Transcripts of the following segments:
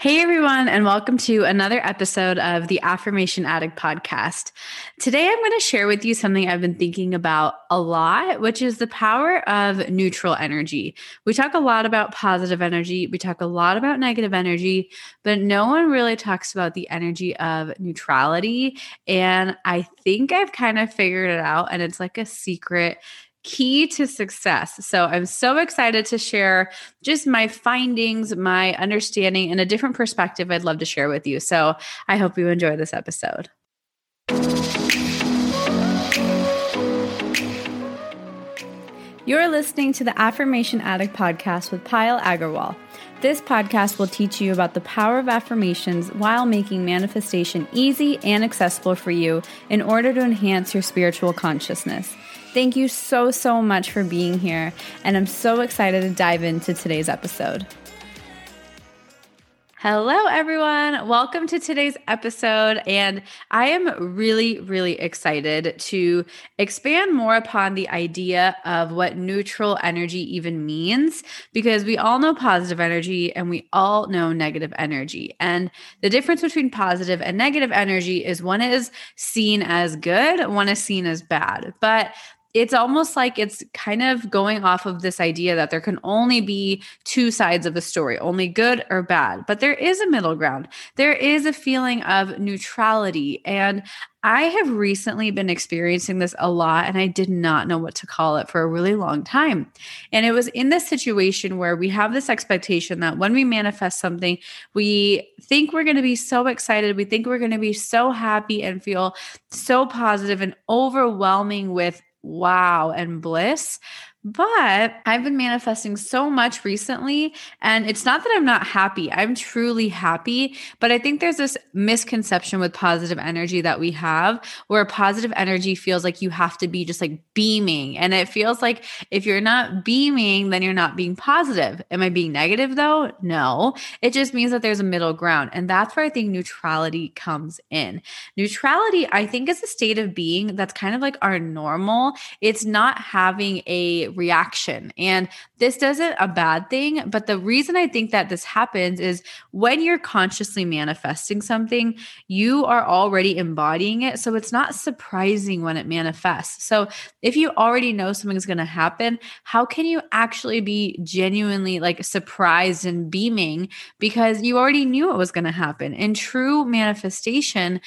Hey, everyone, and welcome to another episode of the Affirmation Addict podcast. Today, I'm going to share with you something I've been thinking about a lot, which is the power of neutral energy. We talk a lot about positive energy, we talk a lot about negative energy, but no one really talks about the energy of neutrality. And I think I've kind of figured it out, and it's like a secret key to success. So I'm so excited to share just my findings, my understanding, and a different perspective I'd love to share with you. So I hope you enjoy this episode. You're listening to the Affirmation Addict podcast with Payal Agarwal. This podcast will teach you about the power of affirmations while making manifestation easy and accessible for you in order to enhance your spiritual consciousness. Thank you so, so much for being here, and I'm so excited to dive into today's episode. Hello, everyone. Welcome to today's episode. And I am really, really excited to expand more upon the idea of what neutral energy even means, because we all know positive energy and we all know negative energy. And the difference between positive and negative energy is one is seen as good, one is seen as bad. But it's almost like it's kind of going off of this idea that there can only be two sides of a story, only good or bad. But there is a middle ground. There is a feeling of neutrality. And I have recently been experiencing this a lot, and I did not know what to call it for a really long time. And it was in this situation where we have this expectation that when we manifest something, we think we're going to be so excited. We think we're going to be so happy and feel so positive and overwhelming with wow and bliss. But I've been manifesting so much recently. And it's not that I'm not happy, I'm truly happy. But I think there's this misconception with positive energy that we have where positive energy feels like you have to be just like beaming. And it feels like if you're not beaming, then you're not being positive. Am I being negative though? No. It just means that there's a middle ground. And that's where I think neutrality comes in. Neutrality, I think, is a state of being that's kind of like our normal. It's not having a reaction. And this doesn't a bad thing, but the reason I think that this happens is when you're consciously manifesting something, you are already embodying it. So it's not surprising when it manifests. So if you already know something's going to happen, how can you actually be genuinely like surprised and beaming because you already knew it was going to happen? In true manifestation,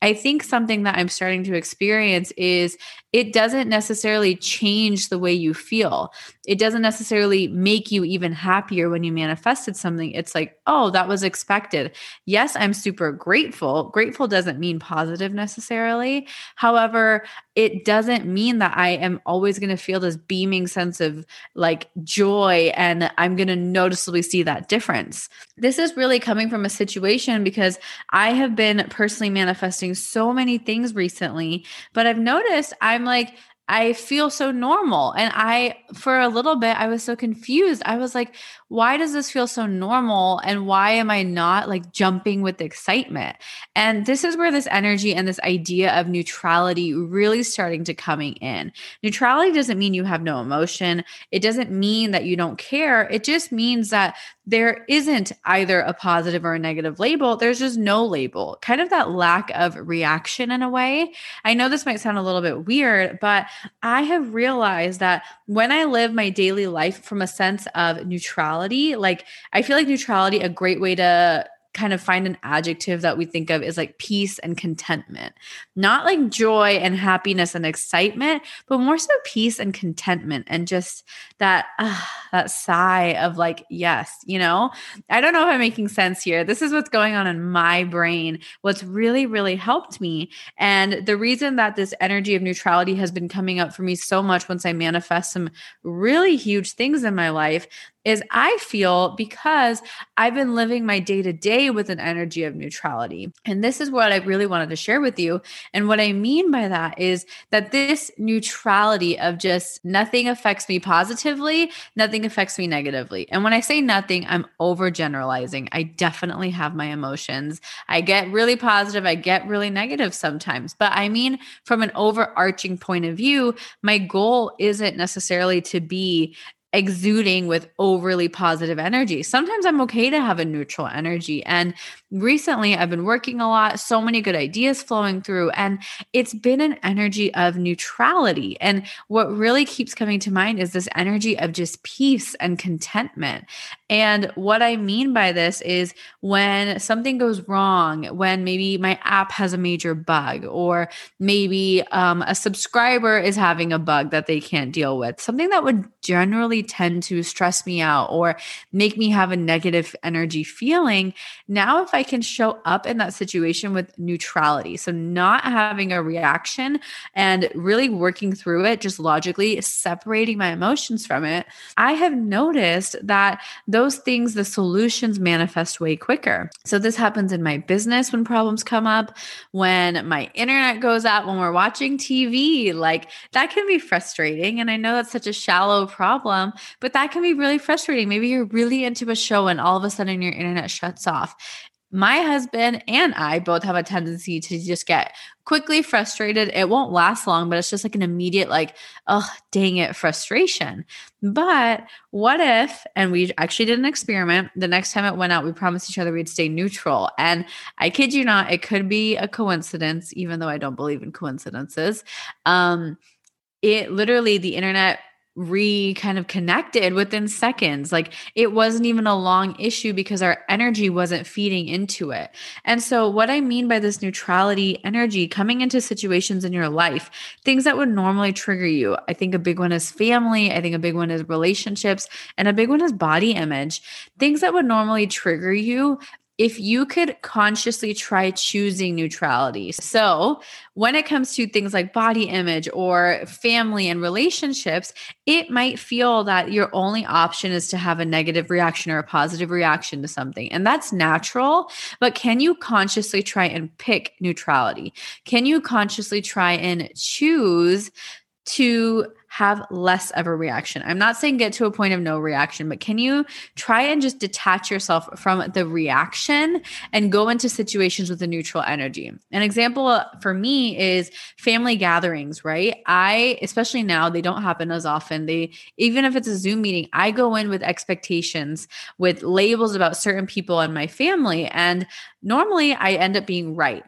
I think something that I'm starting to experience is it doesn't necessarily change the way you feel. It doesn't necessarily make you even happier when you manifested something. It's like, oh, that was expected. Yes, I'm super grateful. Grateful doesn't mean positive necessarily. However, it doesn't mean that I am always going to feel this beaming sense of like joy and I'm going to noticeably see that difference. This is really coming from a situation because I have been personally manifesting so many things recently, but I've noticed I'm like, I feel so normal. And I, for a little bit, I was so confused. I was like, why does this feel so normal? And why am I not like jumping with excitement? And this is where this energy and this idea of neutrality really starting to coming in. Neutrality doesn't mean you have no emotion. It doesn't mean that you don't care. It just means that there isn't either a positive or a negative label. There's just no label, kind of that lack of reaction in a way. I know this might sound a little bit weird, but I have realized that when I live my daily life from a sense of neutrality, like I feel like neutrality, a great way to kind of find an adjective that we think of is like peace and contentment. Not like joy and happiness and excitement, but more so peace and contentment and just that uh, that sigh of like yes, you know. I don't know if I'm making sense here. This is what's going on in my brain. What's really really helped me and the reason that this energy of neutrality has been coming up for me so much once I manifest some really huge things in my life is I feel because I've been living my day to day with an energy of neutrality. And this is what I really wanted to share with you. And what I mean by that is that this neutrality of just nothing affects me positively, nothing affects me negatively. And when I say nothing, I'm overgeneralizing. I definitely have my emotions. I get really positive, I get really negative sometimes. But I mean, from an overarching point of view, my goal isn't necessarily to be exuding with overly positive energy. Sometimes I'm okay to have a neutral energy. And recently I've been working a lot, so many good ideas flowing through, and it's been an energy of neutrality. And what really keeps coming to mind is this energy of just peace and contentment. And what I mean by this is when something goes wrong, when maybe my app has a major bug, or maybe um, a subscriber is having a bug that they can't deal with, something that would generally tend to stress me out or make me have a negative energy feeling. Now, if I can show up in that situation with neutrality, so not having a reaction and really working through it just logically, separating my emotions from it, I have noticed that those things, the solutions manifest way quicker. So, this happens in my business when problems come up, when my internet goes out, when we're watching TV. Like that can be frustrating. And I know that's such a shallow problem, but that can be really frustrating. Maybe you're really into a show and all of a sudden your internet shuts off my husband and I both have a tendency to just get quickly frustrated. It won't last long, but it's just like an immediate, like, oh, dang it, frustration. But what if, and we actually did an experiment. The next time it went out, we promised each other we'd stay neutral. And I kid you not, it could be a coincidence, even though I don't believe in coincidences. Um, it literally, the internet re kind of connected within seconds. Like it wasn't even a long issue because our energy wasn't feeding into it. And so, what I mean by this neutrality energy coming into situations in your life, things that would normally trigger you. I think a big one is family. I think a big one is relationships. And a big one is body image. Things that would normally trigger you if you could consciously try choosing neutrality. So, when it comes to things like body image or family and relationships, it might feel that your only option is to have a negative reaction or a positive reaction to something. And that's natural. But can you consciously try and pick neutrality? Can you consciously try and choose to have less of a reaction. I'm not saying get to a point of no reaction, but can you try and just detach yourself from the reaction and go into situations with a neutral energy? An example for me is family gatherings, right? I, especially now, they don't happen as often. They, even if it's a Zoom meeting, I go in with expectations, with labels about certain people in my family. And normally I end up being right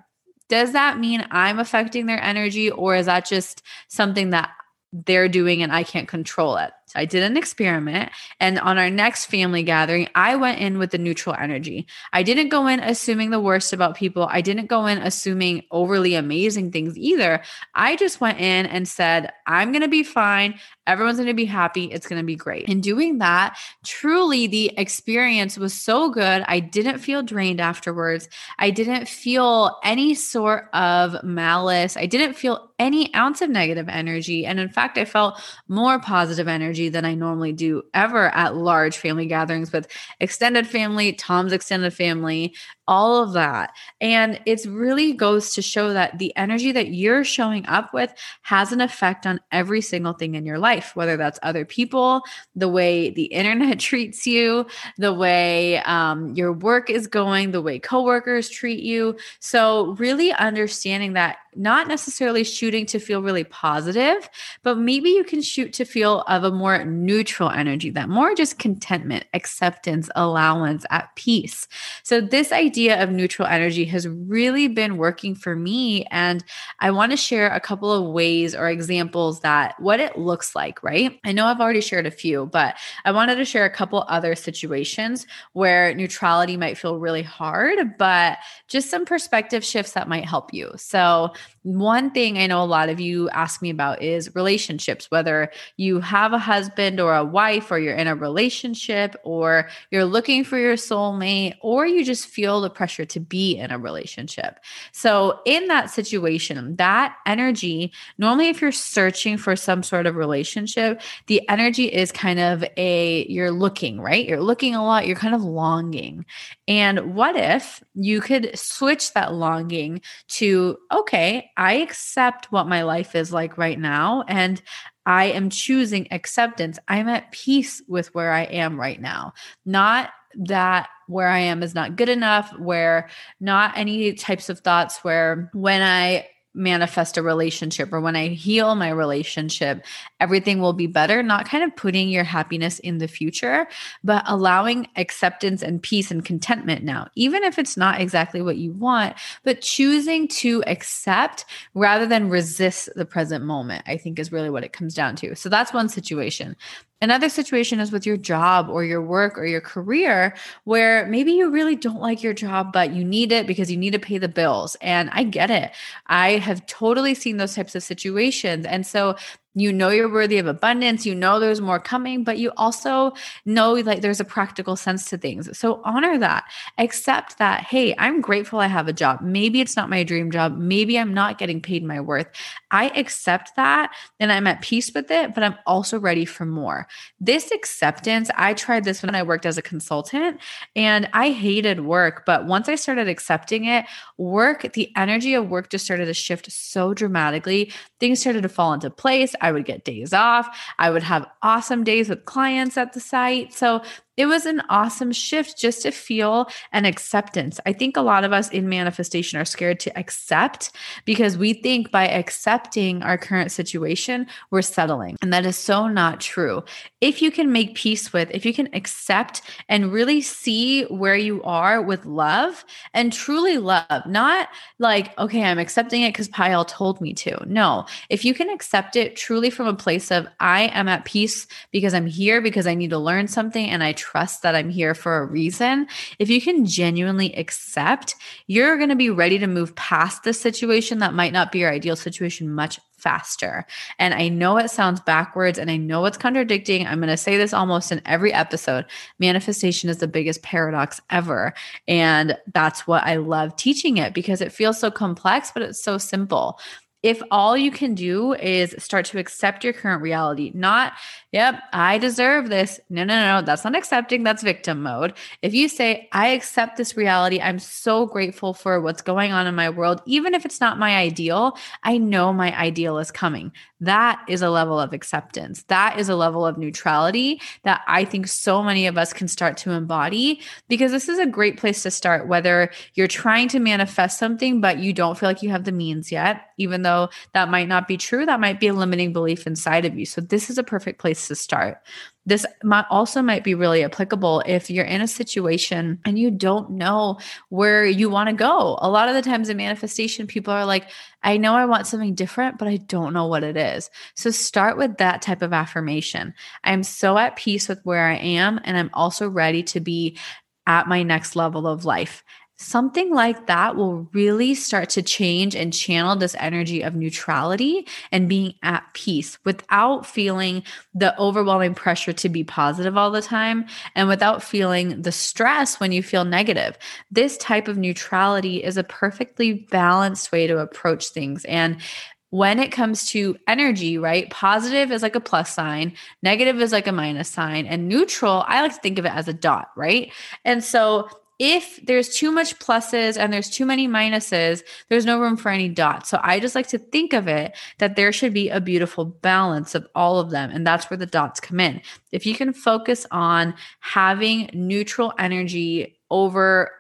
does that mean I'm affecting their energy or is that just something that they're doing and I can't control it. I did an experiment. And on our next family gathering, I went in with the neutral energy. I didn't go in assuming the worst about people. I didn't go in assuming overly amazing things either. I just went in and said, I'm going to be fine. Everyone's going to be happy. It's going to be great. In doing that, truly the experience was so good. I didn't feel drained afterwards. I didn't feel any sort of malice. I didn't feel any ounce of negative energy. And in fact, I felt more positive energy than I normally do ever at large family gatherings with extended family, Tom's extended family, all of that. And it really goes to show that the energy that you're showing up with has an effect on every single thing in your life, whether that's other people, the way the internet treats you, the way um, your work is going, the way coworkers treat you. So, really understanding that not necessarily shooting to feel really positive, but maybe you can shoot to feel of a more neutral energy, that more just contentment, acceptance, allowance, at peace. So, this idea of neutral energy has really been working for me. And I want to share a couple of ways or examples that what it looks like, right? I know I've already shared a few, but I wanted to share a couple other situations where neutrality might feel really hard, but just some perspective shifts that might help you. So, one thing I know a lot of you ask me about is relationships, whether you have a husband or a wife, or you're in a relationship, or you're looking for your soulmate, or you just feel the pressure to be in a relationship. So, in that situation, that energy, normally, if you're searching for some sort of relationship, the energy is kind of a you're looking, right? You're looking a lot, you're kind of longing. And what if you could switch that longing to, okay, I accept what my life is like right now and I am choosing acceptance. I'm at peace with where I am right now. Not that where I am is not good enough, where not any types of thoughts where when I manifest a relationship or when I heal my relationship, everything will be better. Not kind of putting your happiness in the future, but allowing acceptance and peace and contentment now, even if it's not exactly what you want, but choosing to accept rather than resist the present moment, I think is really what it comes down to. So that's one situation. Another situation is with your job or your work or your career where maybe you really don't like your job, but you need it because you need to pay the bills. And I get it. I have totally seen those types of situations. And so you know you're worthy of abundance. You know there's more coming but you also know like there's a practical sense to things. So honor that. Accept that hey i'm grateful i have a job. Maybe it's not my dream job. Maybe i'm not getting paid my worth. I accept that and i'm at peace with it but i'm also ready for more. This acceptance i tried this when i worked as a consultant and i hated work but once i started accepting it work the energy of work just started to shift so dramatically. Things started to fall into place I would get days off. I would have awesome days with clients at the site. So it was an awesome shift just to feel an acceptance. I think a lot of us in manifestation are scared to accept because we think by accepting our current situation, we're settling. And that is so not true. If you can make peace with, if you can accept and really see where you are with love and truly love, not like, okay, I'm accepting it because Payal told me to. No, if you can accept it truly from a place of, I am at peace because I'm here because I need to learn something and I trust that I'm here for a reason, if you can genuinely accept, you're going to be ready to move past the situation that might not be your ideal situation much faster. And I know it sounds backwards and I know it's contradicting. I'm going to say this almost in every episode. Manifestation is the biggest paradox ever. And that's what I love teaching it because it feels so complex, but it's so simple if all you can do is start to accept your current reality, not, yep, I deserve this. No, no, no, that's not accepting. That's victim mode. If you say, I accept this reality, I'm so grateful for what's going on in my world, even if it's not my ideal, I know my ideal is coming. That is a level of acceptance. That is a level of neutrality that I think so many of us can start to embody because this is a great place to start, whether you're trying to manifest something, but you don't feel like you have the means yet, even though that might not be true. That might be a limiting belief inside of you. So, this is a perfect place to start. This might also might be really applicable if you're in a situation and you don't know where you want to go. A lot of the times in manifestation, people are like, I know I want something different, but I don't know what it is. So start with that type of affirmation. I'm so at peace with where I am, and I'm also ready to be at my next level of life something like that will really start to change and channel this energy of neutrality and being at peace without feeling the overwhelming pressure to be positive all the time and without feeling the stress when you feel negative. This type of neutrality is a perfectly balanced way to approach things. And when it comes to energy, right? Positive is like a plus sign, negative is like a minus sign, and neutral, I like to think of it as a dot, right? And so if there's too much pluses and there's too many minuses, there's no room for any dots. So I just like to think of it that there should be a beautiful balance of all of them. And that's where the dots come in. If you can focus on having neutral energy over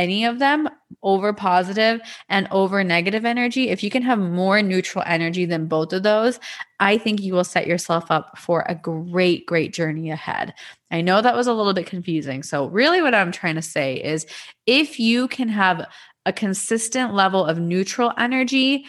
any of them over positive and over negative energy, if you can have more neutral energy than both of those, I think you will set yourself up for a great, great journey ahead. I know that was a little bit confusing. So, really, what I'm trying to say is if you can have a consistent level of neutral energy,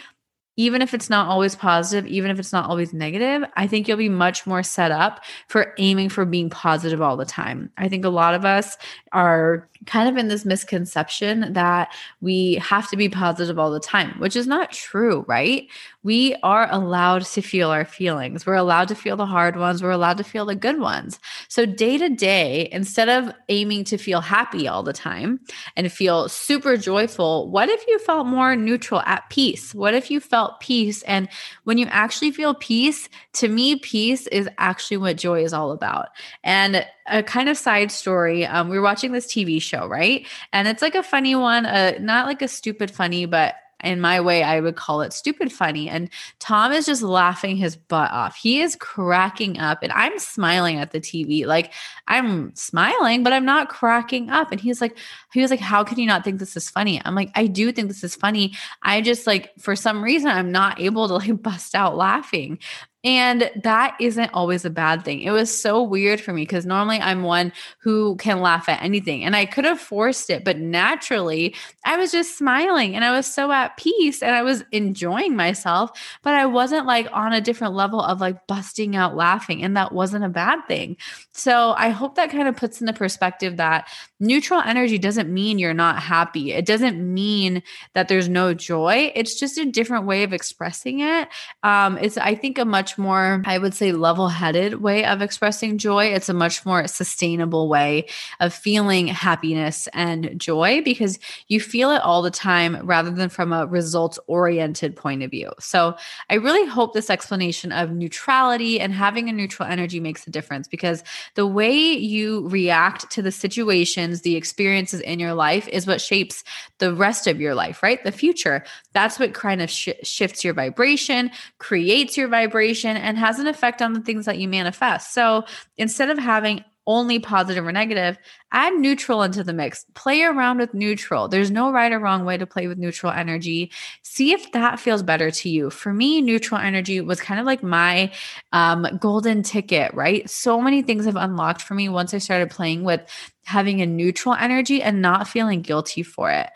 even if it's not always positive, even if it's not always negative, I think you'll be much more set up for aiming for being positive all the time. I think a lot of us are kind of in this misconception that we have to be positive all the time, which is not true, right? We are allowed to feel our feelings. We're allowed to feel the hard ones. We're allowed to feel the good ones. So, day to day, instead of aiming to feel happy all the time and feel super joyful, what if you felt more neutral at peace? What if you felt peace? And when you actually feel peace, to me, peace is actually what joy is all about. And a kind of side story. Um, we were watching this TV show, right? And it's like a funny one, uh, not like a stupid funny, but in my way, I would call it stupid funny. And Tom is just laughing his butt off. He is cracking up, and I'm smiling at the TV. Like I'm smiling, but I'm not cracking up. And he's like, he was like, How can you not think this is funny? I'm like, I do think this is funny. I just like, for some reason, I'm not able to like bust out laughing. And that isn't always a bad thing. It was so weird for me because normally I'm one who can laugh at anything and I could have forced it, but naturally I was just smiling and I was so at peace and I was enjoying myself, but I wasn't like on a different level of like busting out laughing. And that wasn't a bad thing. So I hope that kind of puts into perspective that neutral energy doesn't mean you're not happy. It doesn't mean that there's no joy. It's just a different way of expressing it. Um, it's, I think, a much more, I would say, level headed way of expressing joy. It's a much more sustainable way of feeling happiness and joy because you feel it all the time rather than from a results oriented point of view. So I really hope this explanation of neutrality and having a neutral energy makes a difference because the way you react to the situations, the experiences in your life is what shapes the rest of your life, right? The future. That's what kind of sh- shifts your vibration, creates your vibration, and has an effect on the things that you manifest. So instead of having only positive or negative, add neutral into the mix. Play around with neutral. There's no right or wrong way to play with neutral energy. See if that feels better to you. For me, neutral energy was kind of like my um, golden ticket, right? So many things have unlocked for me once I started playing with having a neutral energy and not feeling guilty for it.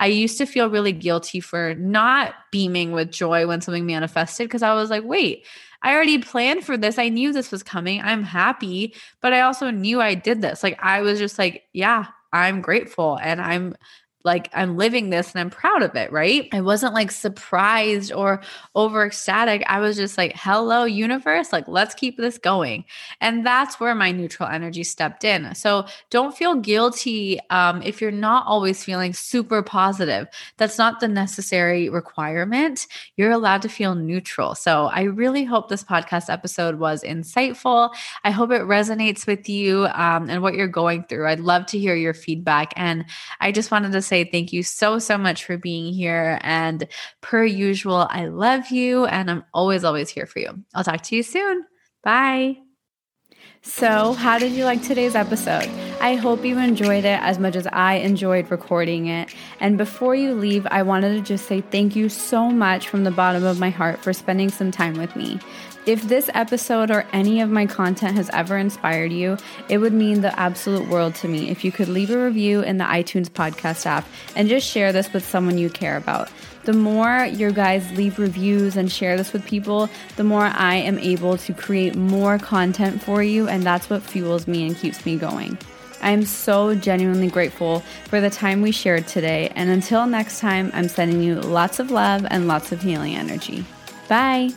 I used to feel really guilty for not beaming with joy when something manifested because I was like, wait, I already planned for this. I knew this was coming. I'm happy, but I also knew I did this. Like I was just like, yeah, I'm grateful and I'm like I'm living this and I'm proud of it, right? I wasn't like surprised or over ecstatic. I was just like, hello, universe, like let's keep this going. And that's where my neutral energy stepped in. So don't feel guilty um, if you're not always feeling super positive. That's not the necessary requirement. You're allowed to feel neutral. So I really hope this podcast episode was insightful. I hope it resonates with you um, and what you're going through. I'd love to hear your feedback. And I just wanted to say, say thank you so, so much for being here. And per usual, I love you and I'm always, always here for you. I'll talk to you soon. Bye. So, how did you like today's episode? I hope you enjoyed it as much as I enjoyed recording it. And before you leave, I wanted to just say thank you so much from the bottom of my heart for spending some time with me. If this episode or any of my content has ever inspired you, it would mean the absolute world to me if you could leave a review in the iTunes podcast app and just share this with someone you care about. The more your guys leave reviews and share this with people, the more I am able to create more content for you, and that's what fuels me and keeps me going. I am so genuinely grateful for the time we shared today, and until next time, I'm sending you lots of love and lots of healing energy. Bye.